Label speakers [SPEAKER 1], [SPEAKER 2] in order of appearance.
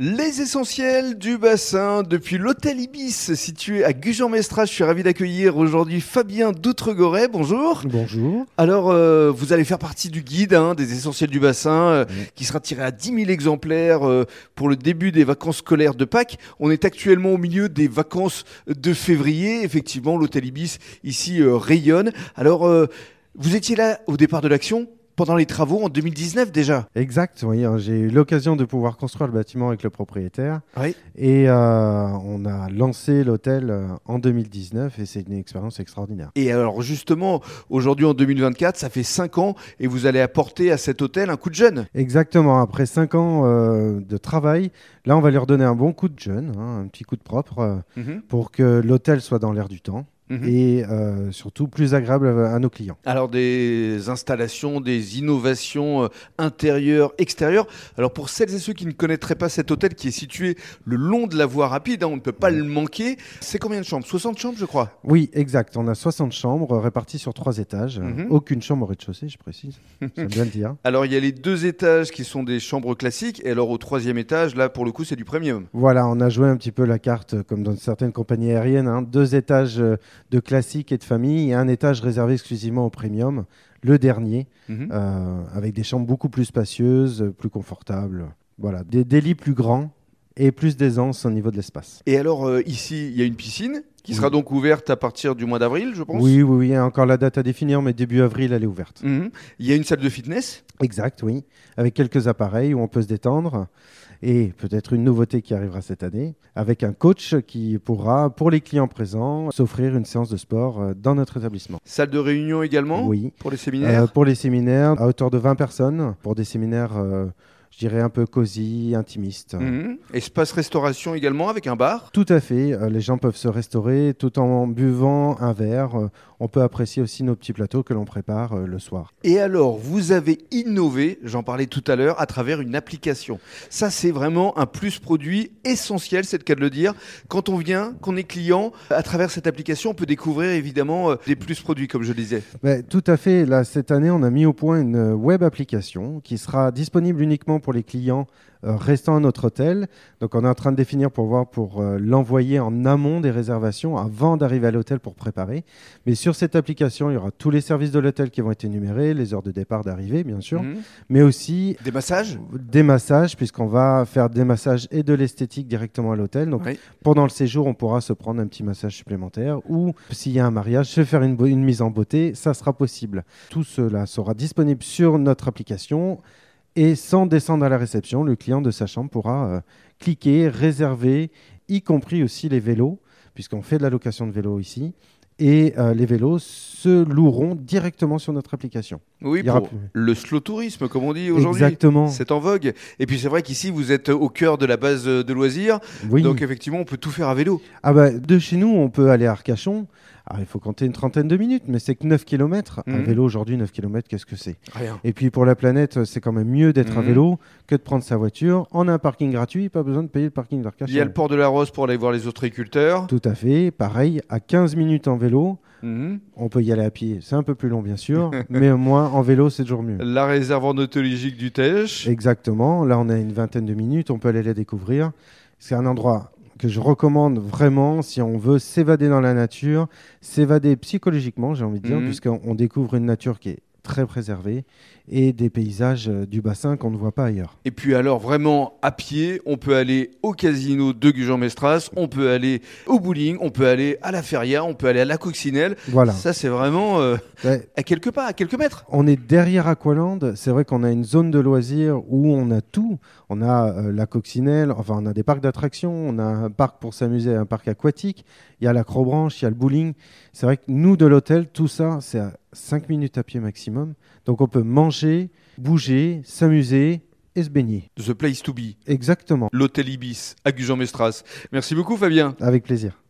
[SPEAKER 1] Les essentiels du bassin depuis l'hôtel Ibis situé à Gujan-Mestras. Je suis ravi d'accueillir aujourd'hui Fabien Doutregoret. Bonjour.
[SPEAKER 2] Bonjour.
[SPEAKER 1] Alors, euh, vous allez faire partie du guide hein, des essentiels du bassin euh, qui sera tiré à 10 000 exemplaires euh, pour le début des vacances scolaires de Pâques. On est actuellement au milieu des vacances de février. Effectivement, l'hôtel Ibis ici rayonne. Alors, vous étiez là au départ de l'action pendant les travaux en 2019 déjà.
[SPEAKER 2] Exact, oui. Hein, j'ai eu l'occasion de pouvoir construire le bâtiment avec le propriétaire.
[SPEAKER 1] Oui.
[SPEAKER 2] Et euh, on a lancé l'hôtel euh, en 2019 et c'est une expérience extraordinaire.
[SPEAKER 1] Et alors justement, aujourd'hui en 2024, ça fait 5 ans et vous allez apporter à cet hôtel un coup de jeune.
[SPEAKER 2] Exactement, après 5 ans euh, de travail, là on va lui redonner un bon coup de jeune, hein, un petit coup de propre, mhm. pour que l'hôtel soit dans l'air du temps. Mhm. et euh, surtout plus agréable à, nos clients.
[SPEAKER 1] Alors des installations, des innovations euh, intérieures, extérieures. Alors pour celles et ceux qui ne connaîtraient pas cet hôtel qui est situé le long de la voie rapide, hein, on ne peut pas le manquer. C'est combien de chambres? 60 chambres je crois
[SPEAKER 2] Oui, exact. On a 60 chambres réparties sur trois étages. Mhm. Aucune chambre au rez-de-chaussée, je précise. C'est bien le dire.
[SPEAKER 1] Alors il y a les deux étages qui sont des chambres classiques et alors au troisième étage, là pour le coup c'est du premium.
[SPEAKER 2] Voilà, on a joué un petit peu la carte comme dans certaines compagnies aériennes. Hein. Deux étages euh, de classique et de famille et un étage réservé exclusivement au premium, le dernier, mhm. euh, avec des chambres beaucoup plus spacieuses, plus confortables. Voilà, des, lits plus grands et plus d'aisance au niveau de l'espace.
[SPEAKER 1] Et alors euh, ici, il y a une piscine qui sera donc ouverte à partir du mois d'avril, je pense
[SPEAKER 2] Oui, oui, oui, il y a encore la date à définir, mais début avril, elle est ouverte.
[SPEAKER 1] Mhm. Il y a une salle de fitness
[SPEAKER 2] Exact, oui, avec quelques appareils où on peut se détendre et peut-être une nouveauté qui arrivera cette année, avec un coach qui pourra, pour les clients présents, s'offrir une séance de sport euh, dans notre établissement.
[SPEAKER 1] Salle de réunion également
[SPEAKER 2] Oui.
[SPEAKER 1] Pour les séminaires euh,
[SPEAKER 2] Pour les séminaires, à hauteur de 20 personnes, pour des séminaires... Euh, je dirais un peu cosy, intimiste.
[SPEAKER 1] Mhm. Espace restauration également avec un bar?
[SPEAKER 2] Tout à fait. Euh, les gens peuvent se restaurer tout en buvant un verre. Euh, on peut apprécier aussi nos petits plateaux que l'on prépare euh, le soir.
[SPEAKER 1] Et alors, vous avez innové, j'en parlais tout à l'heure, à travers une application. Ça, c'est vraiment un plus produit essentiel, c'est le cas de le dire. Quand on vient, qu'on est client, à travers cette application, on peut découvrir évidemment des plus produits, comme je le disais.
[SPEAKER 2] tout à fait. Là, cette année, on a mis au point une web application qui sera disponible uniquement pour les clients euh, restant à notre hôtel. Donc on est en train de définir pour voir pour euh, l'envoyer en amont des réservations avant d'arriver à l'hôtel pour préparer. Mais sur cette application, il y aura tous les services de l'hôtel qui vont être énumérés, les heures de départ, d'arrivée, bien sûr, mhm. mais aussi
[SPEAKER 1] des massages?
[SPEAKER 2] Des massages, puisqu'on va faire des massages et de l'esthétique directement à l'hôtel. Donc pendant le séjour, on pourra se prendre un petit massage supplémentaire ou s'il y a un mariage, se faire une, une mise en beauté, ça sera possible. Tout cela sera disponible sur notre application. Et sans descendre à la réception, le client de sa chambre pourra euh, cliquer, réserver, y compris aussi les vélos, puisqu'on fait de la location de vélos ici. Et euh, les vélos se loueront directement sur notre application.
[SPEAKER 1] Oui, pour le slow tourisme, comme on dit aujourd'hui.
[SPEAKER 2] Exactement.
[SPEAKER 1] C'est en vogue. Et puis c'est vrai qu'ici, vous êtes au cœur de la base de loisirs. Oui. Donc effectivement, on peut tout faire à vélo.
[SPEAKER 2] Ah bah, de chez nous, on peut aller à Arcachon. Alors, il faut compter une trentaine de minutes, mais c'est que 9 km. Un mhm. vélo aujourd'hui, 9 km, qu'est-ce que c'est?
[SPEAKER 1] Rien.
[SPEAKER 2] Et puis pour la planète, c'est quand même mieux d'être à mhm. vélo que de prendre sa voiture. On a un parking gratuit, pas besoin de payer le parking d'Arcachon.
[SPEAKER 1] Il y a le port de la Rose pour aller voir les ostréiculteurs.
[SPEAKER 2] Tout à fait. Pareil, à 15 minutes en vélo. Mhm. On peut y aller à pied, c'est un peu plus long bien sûr, mais au moins en vélo c'est toujours mieux.
[SPEAKER 1] La réserve ornithologique du Tej.
[SPEAKER 2] Exactement, là on a une vingtaine de minutes, on peut aller la découvrir. C'est un endroit que je recommande vraiment si on veut s'évader dans la nature, s'évader psychologiquement, j'ai envie de dire, mhm. puisqu'on découvre une nature qui est très préservé et des paysages euh, du bassin qu'on ne voit pas ailleurs.
[SPEAKER 1] Et puis alors vraiment à pied, on peut aller au casino de Gujan-Mestras, on peut aller au bowling, on peut aller à la feria, on peut aller à la coccinelle.
[SPEAKER 2] Voilà.
[SPEAKER 1] Ça c'est vraiment euh, à quelques pas, à quelques mètres.
[SPEAKER 2] On est derrière Aqualand, c'est vrai qu'on a une zone de loisirs où on a tout. On a euh, la coccinelle, enfin on a des parcs d'attractions, on a un parc pour s'amuser, un parc aquatique, il y a l'acrobranche, il y a le bowling. C'est vrai que nous de l'hôtel, tout ça c'est à 5 minutes à pied maximum. Donc on peut manger, bouger, s'amuser et se baigner.
[SPEAKER 1] The place to be.
[SPEAKER 2] Exactement.
[SPEAKER 1] L'hôtel Ibis à Gujan-Mestras. Merci beaucoup Fabien.
[SPEAKER 2] Avec plaisir.